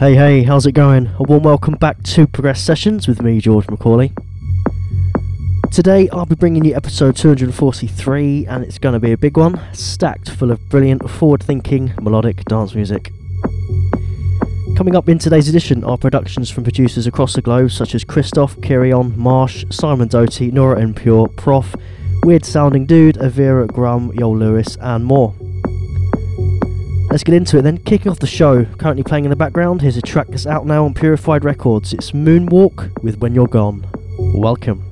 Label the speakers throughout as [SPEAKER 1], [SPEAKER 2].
[SPEAKER 1] Hey, hey, how's it going? A warm welcome back to Progressed Sessions with me, George Macaulay. Today I'll be bringing you episode 243, and it's going to be a big one, stacked full of brilliant, forward thinking, melodic dance music. Coming up in today's edition are productions from producers across the globe such as Cristoph, Qrion, Marsh, Simon Doty, Nora En Pure, Prof, Weird Sounding Dude, Avira, Grum, Yol Lewis, and more. Let's get into it then. Kicking off the show, currently playing in the background, here's a track that's out now on Purified Records. It's Moonwalk with When You're Gone. Welcome.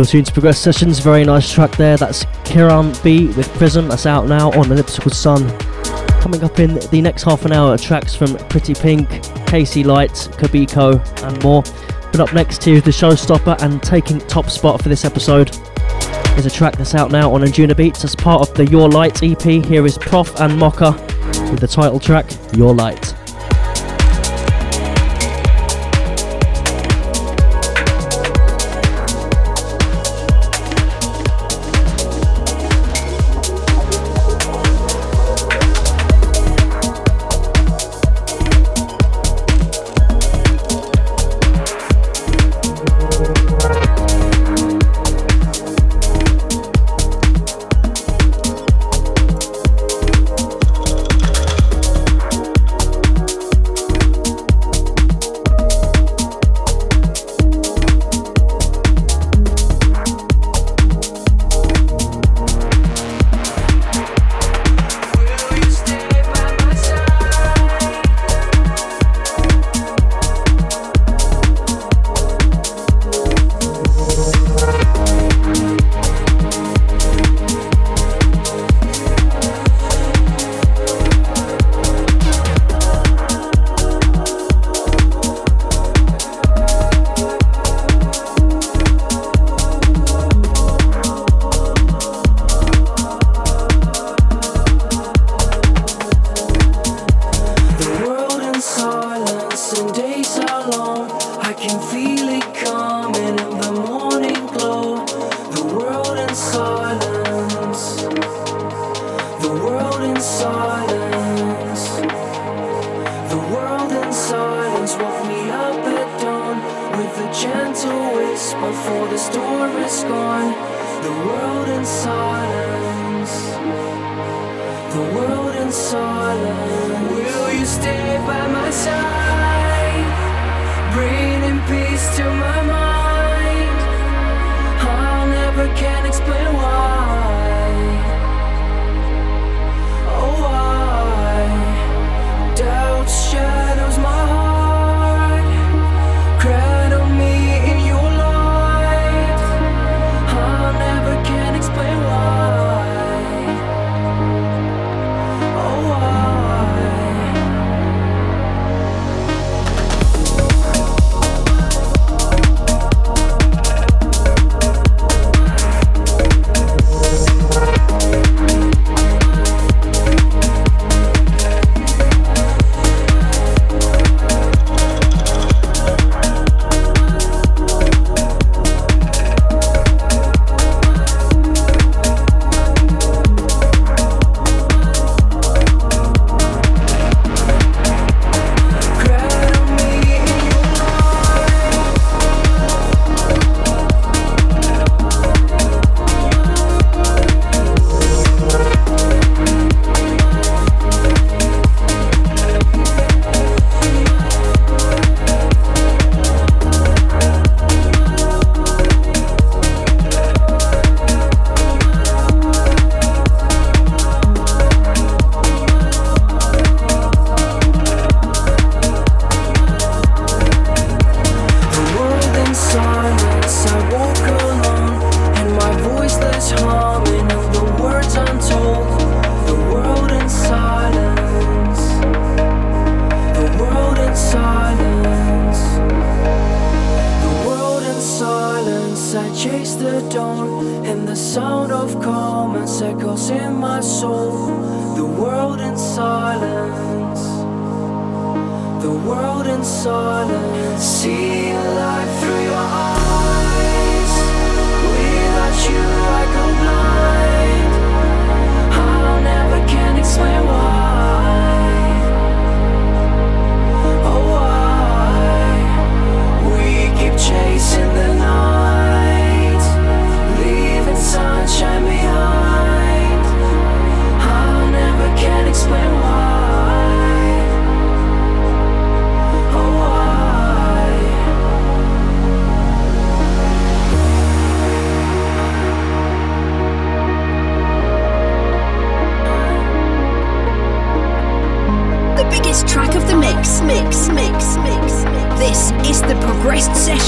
[SPEAKER 2] You're tuned to Progressed Sessions, very nice track there. That's Kiran B with Prism, that's out now on Elliptical Sun. Coming up in the next half an hour, tracks from Pretty Pink, KC Light, Kabiko, and more. But up next here, the showstopper and taking top spot for this episode is a track that's out now on Anjunabeats as part of the Your Light EP. Here is Prof and Mocha with the title track, Your Light.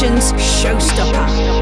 [SPEAKER 3] Showstopper.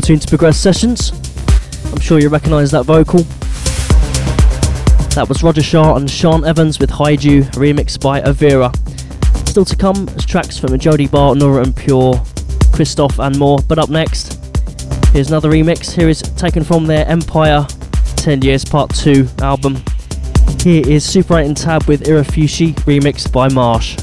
[SPEAKER 1] You're tuned to Progressed Sessions. I'm sure you recognise that vocal. That was Roger Shah and Sean Evans with Hide remixed by Avira. Still to come is tracks from Jody Barr, Nora En Pure, Cristoph, and more. But up next, here's another remix. Here is taken from their Empire 10 Years Part 2 album. Here is Super 8 and Tab with Irufushi, remixed by Marsh.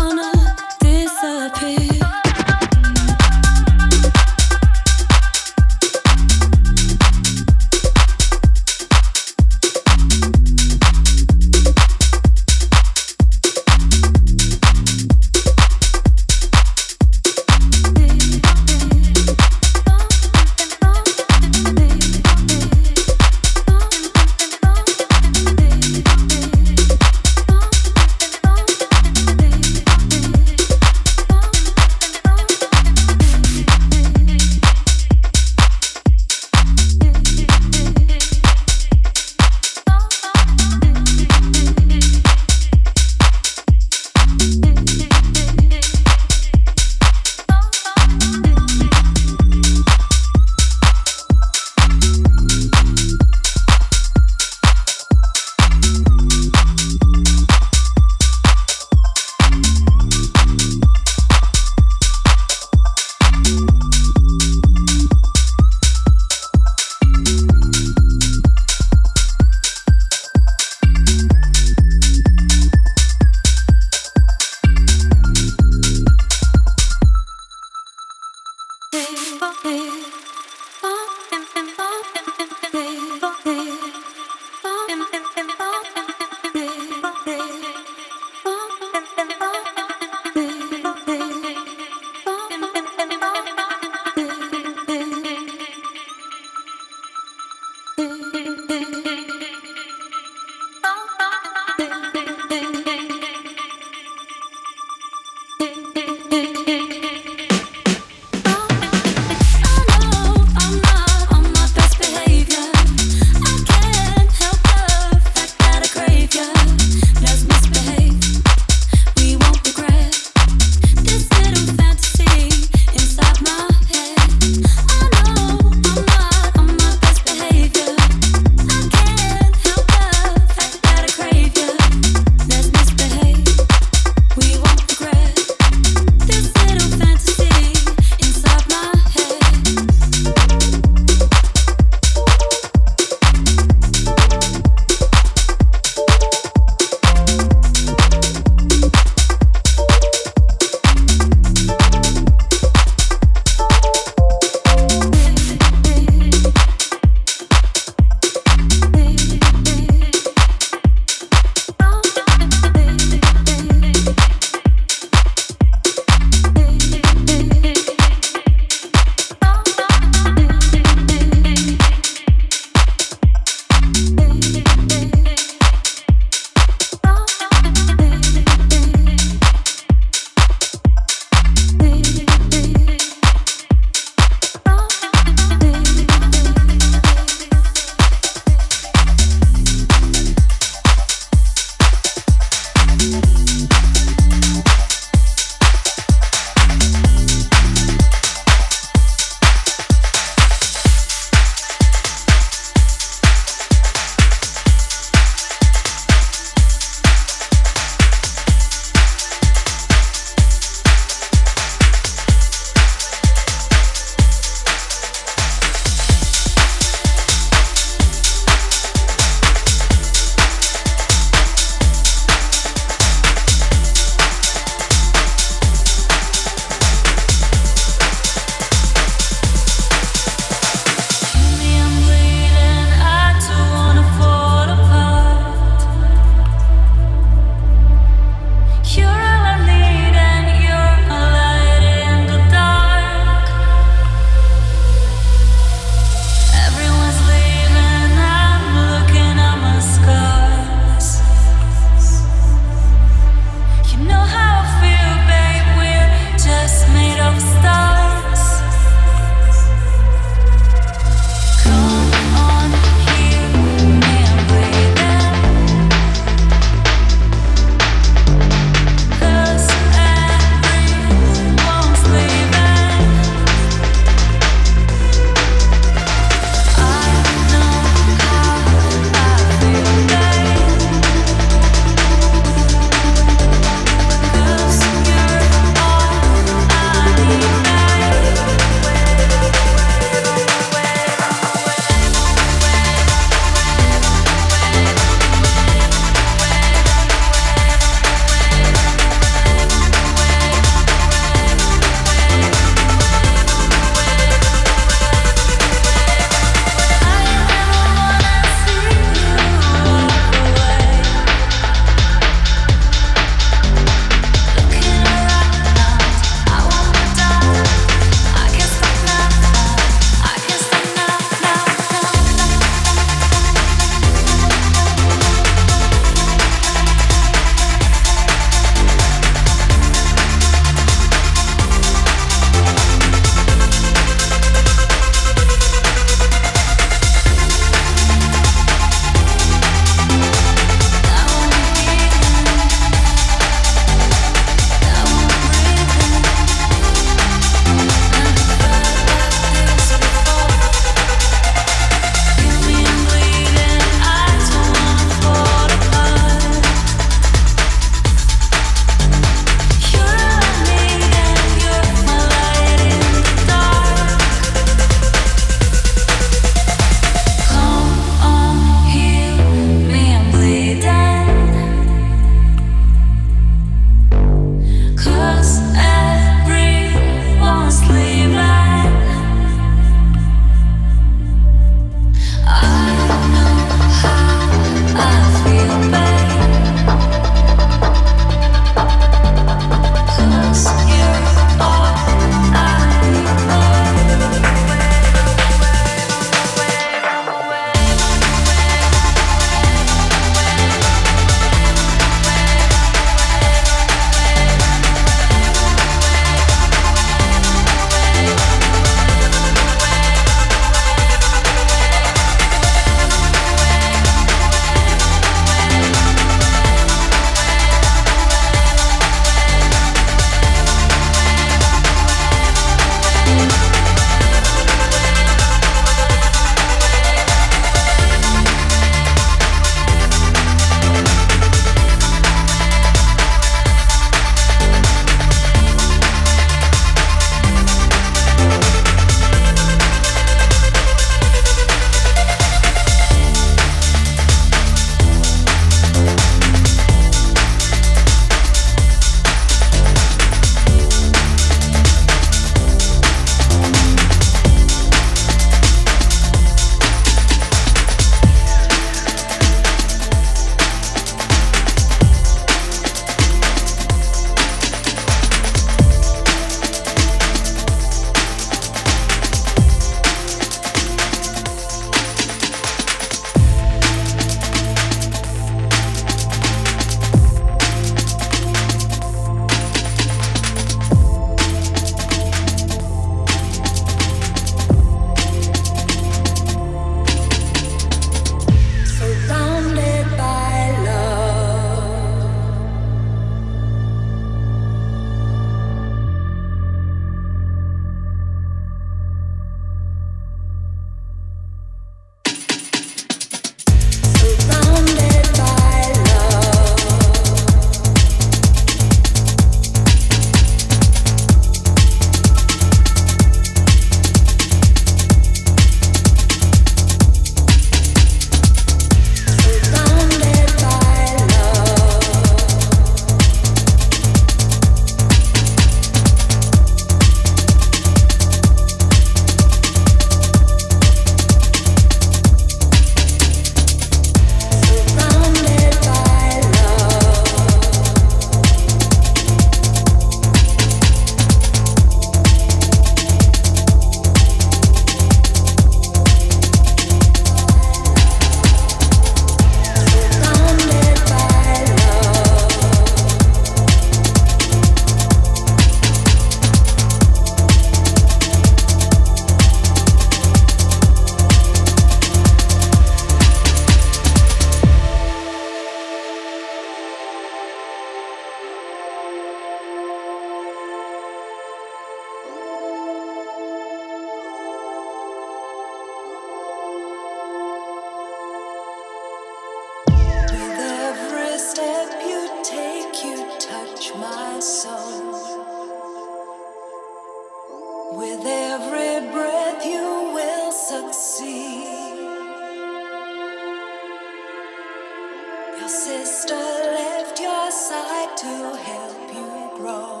[SPEAKER 1] road.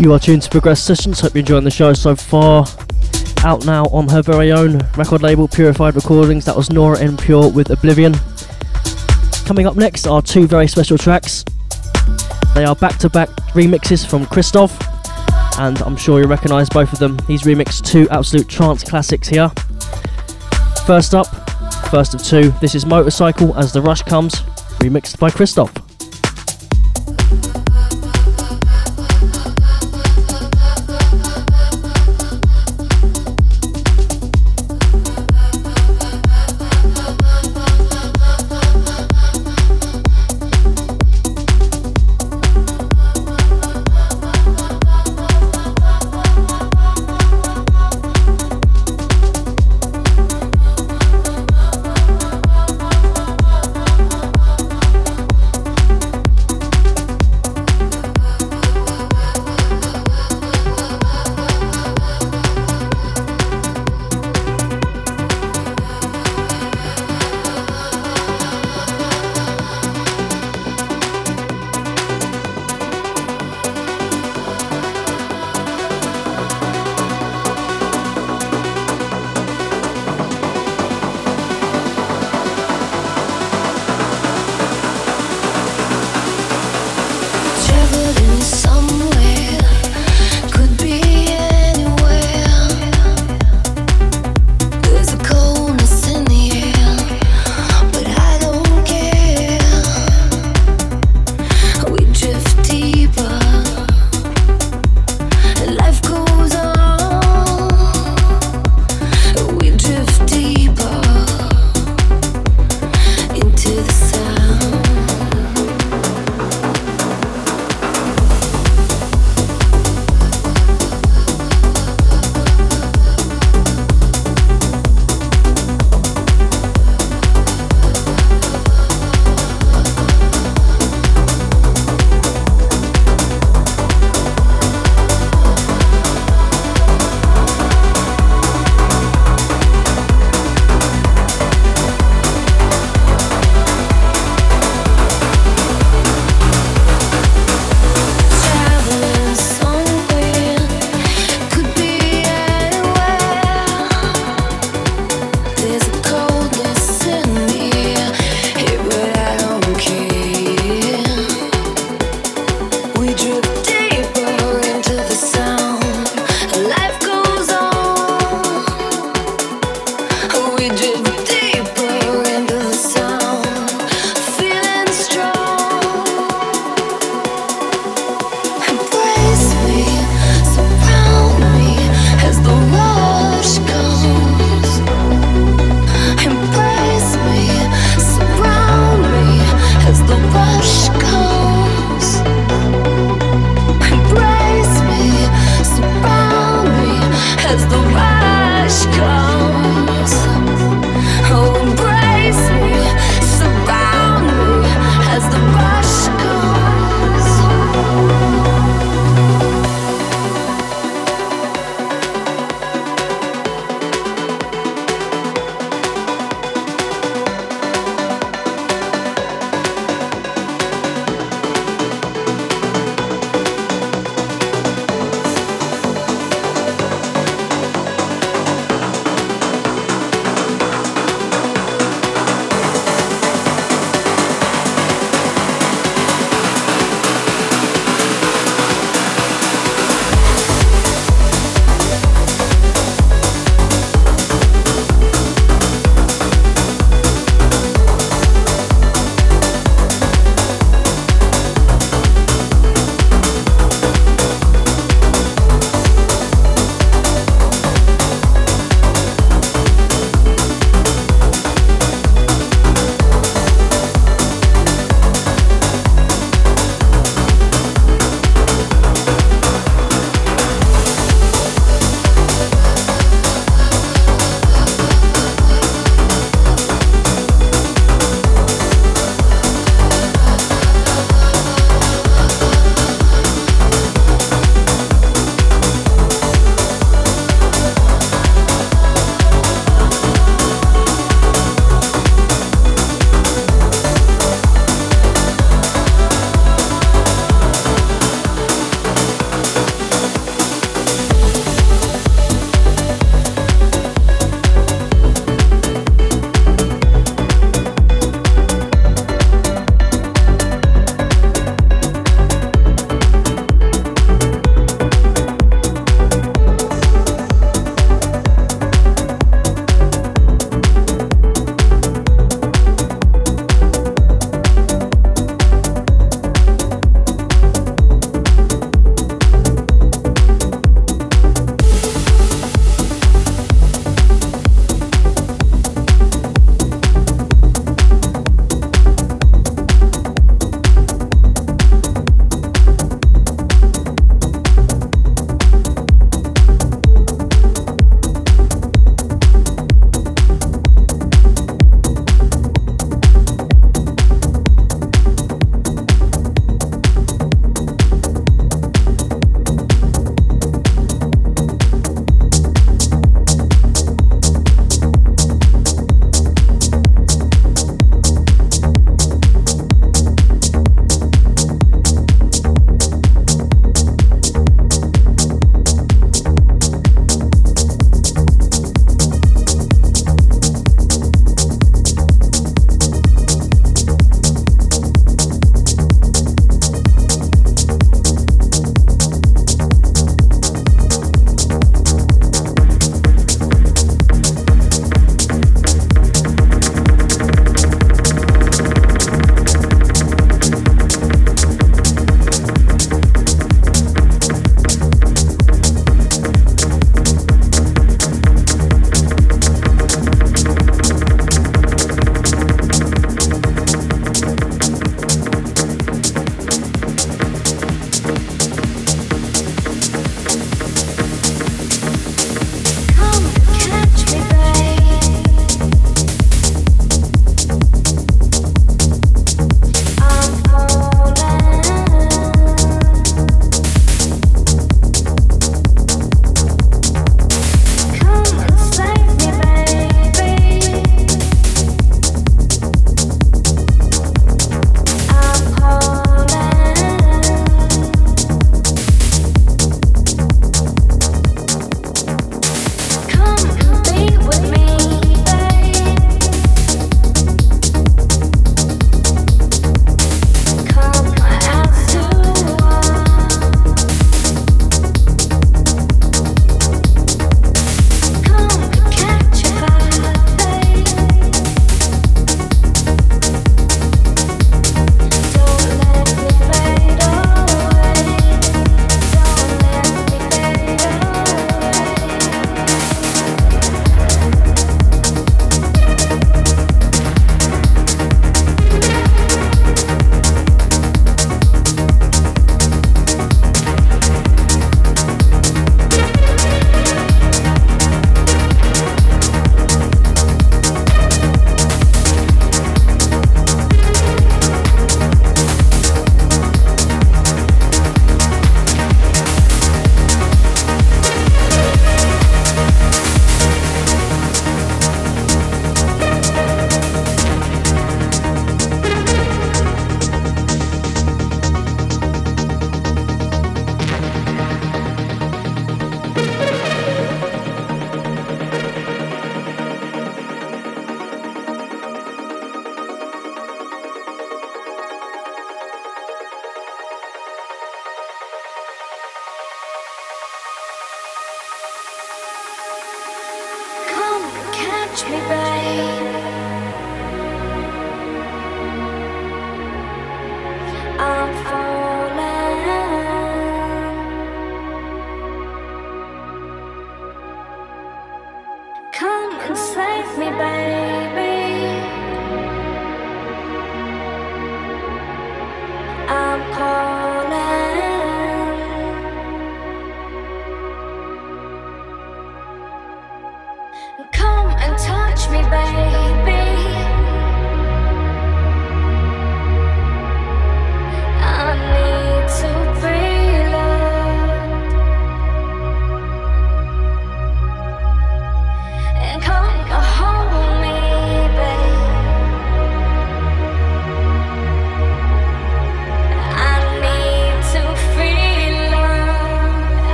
[SPEAKER 4] You are tuned to Progressed Sessions. Hope you're enjoying the show so far. Out now on her very own record label, Purified Recordings. That was Nora En Pure with Oblivion. Coming up next are two very special tracks. They are back to back remixes from Cristoph, and I'm sure you recognise both of them. He's remixed two absolute trance classics here. First up, first of two, this is Motorcycle as the Rush comes, remixed by Cristoph.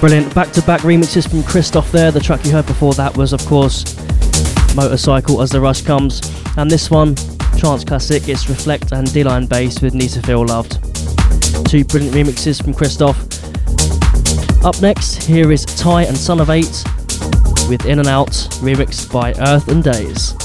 [SPEAKER 4] Brilliant. Back to back remixes from Cristoph there. The track you heard before that was, of course, Motorcycle as the Rush Comes. And this one, trance classic, it's Reflekt and Delline Bass with Need to Feel Loved. Two brilliant remixes from Cristoph. Up next, here is Ty and Son of Eight with In and Out, remixed by Earth and Days.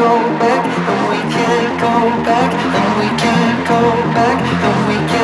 [SPEAKER 2] go back, and we can't go back, and we can't go back, and we can't.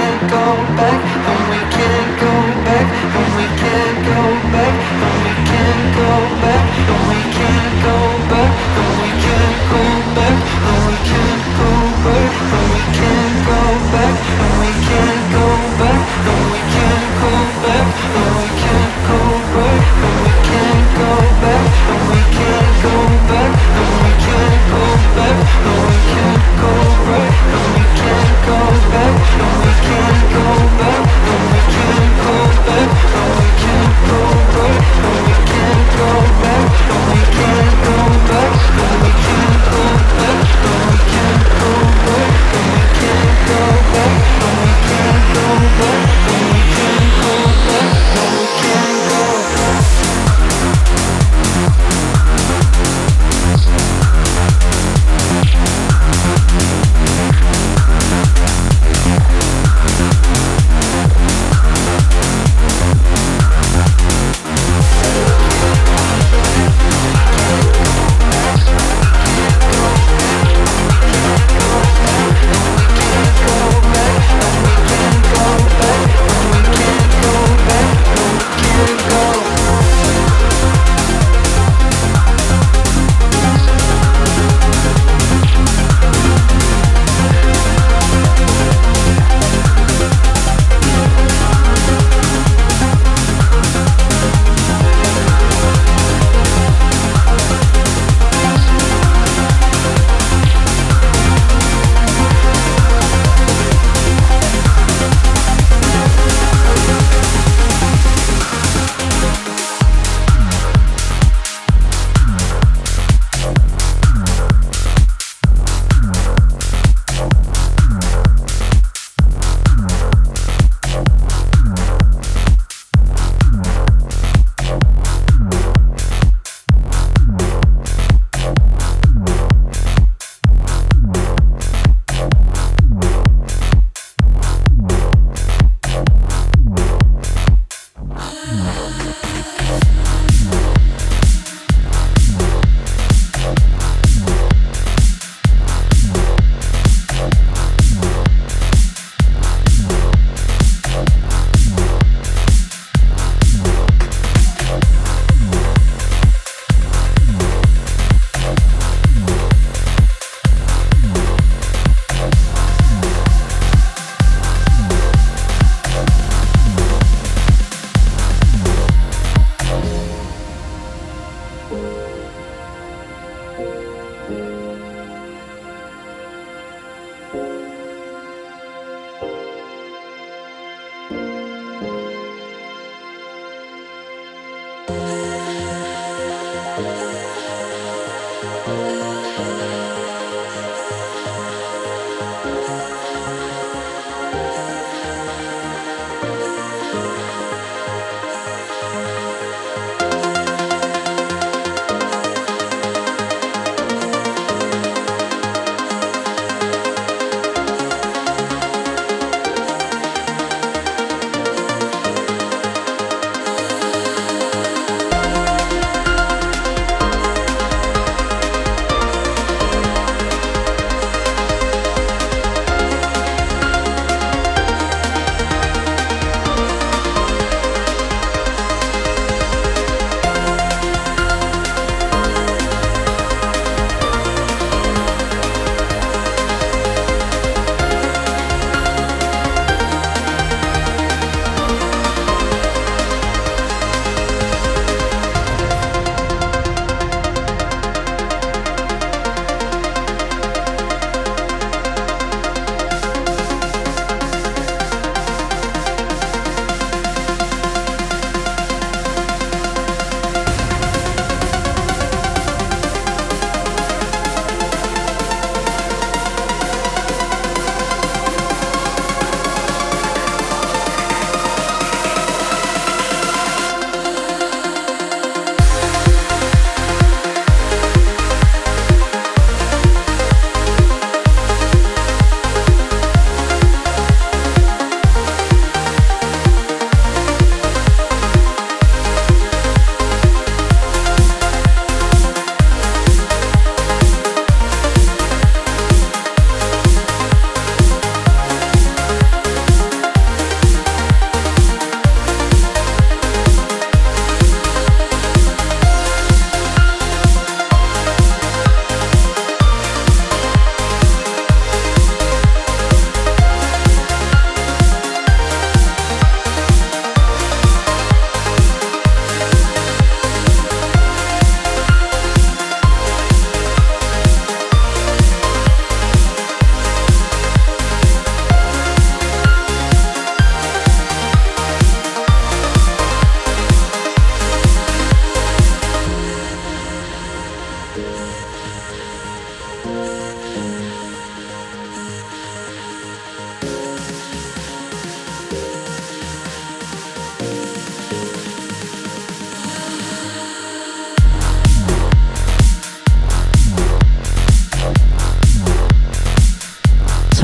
[SPEAKER 2] love.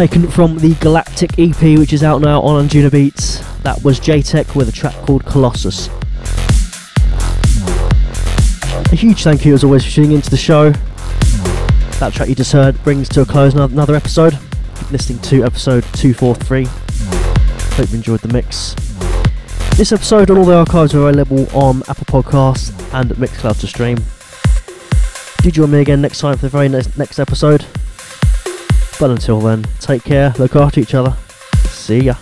[SPEAKER 1] Taken from the Galactic EP, which is out now on Anjunabeats. That was Jaytech with a track called Colossus. A huge thank you as always for tuning into the show. That track you just heard brings to a close another episode. listening to episode 243. Hope you enjoyed the mix. This episode and all the archives are available on Apple Podcasts and Mixcloud to stream. Do join me again next time for the very next episode. But until then, take care, look after each other. See ya.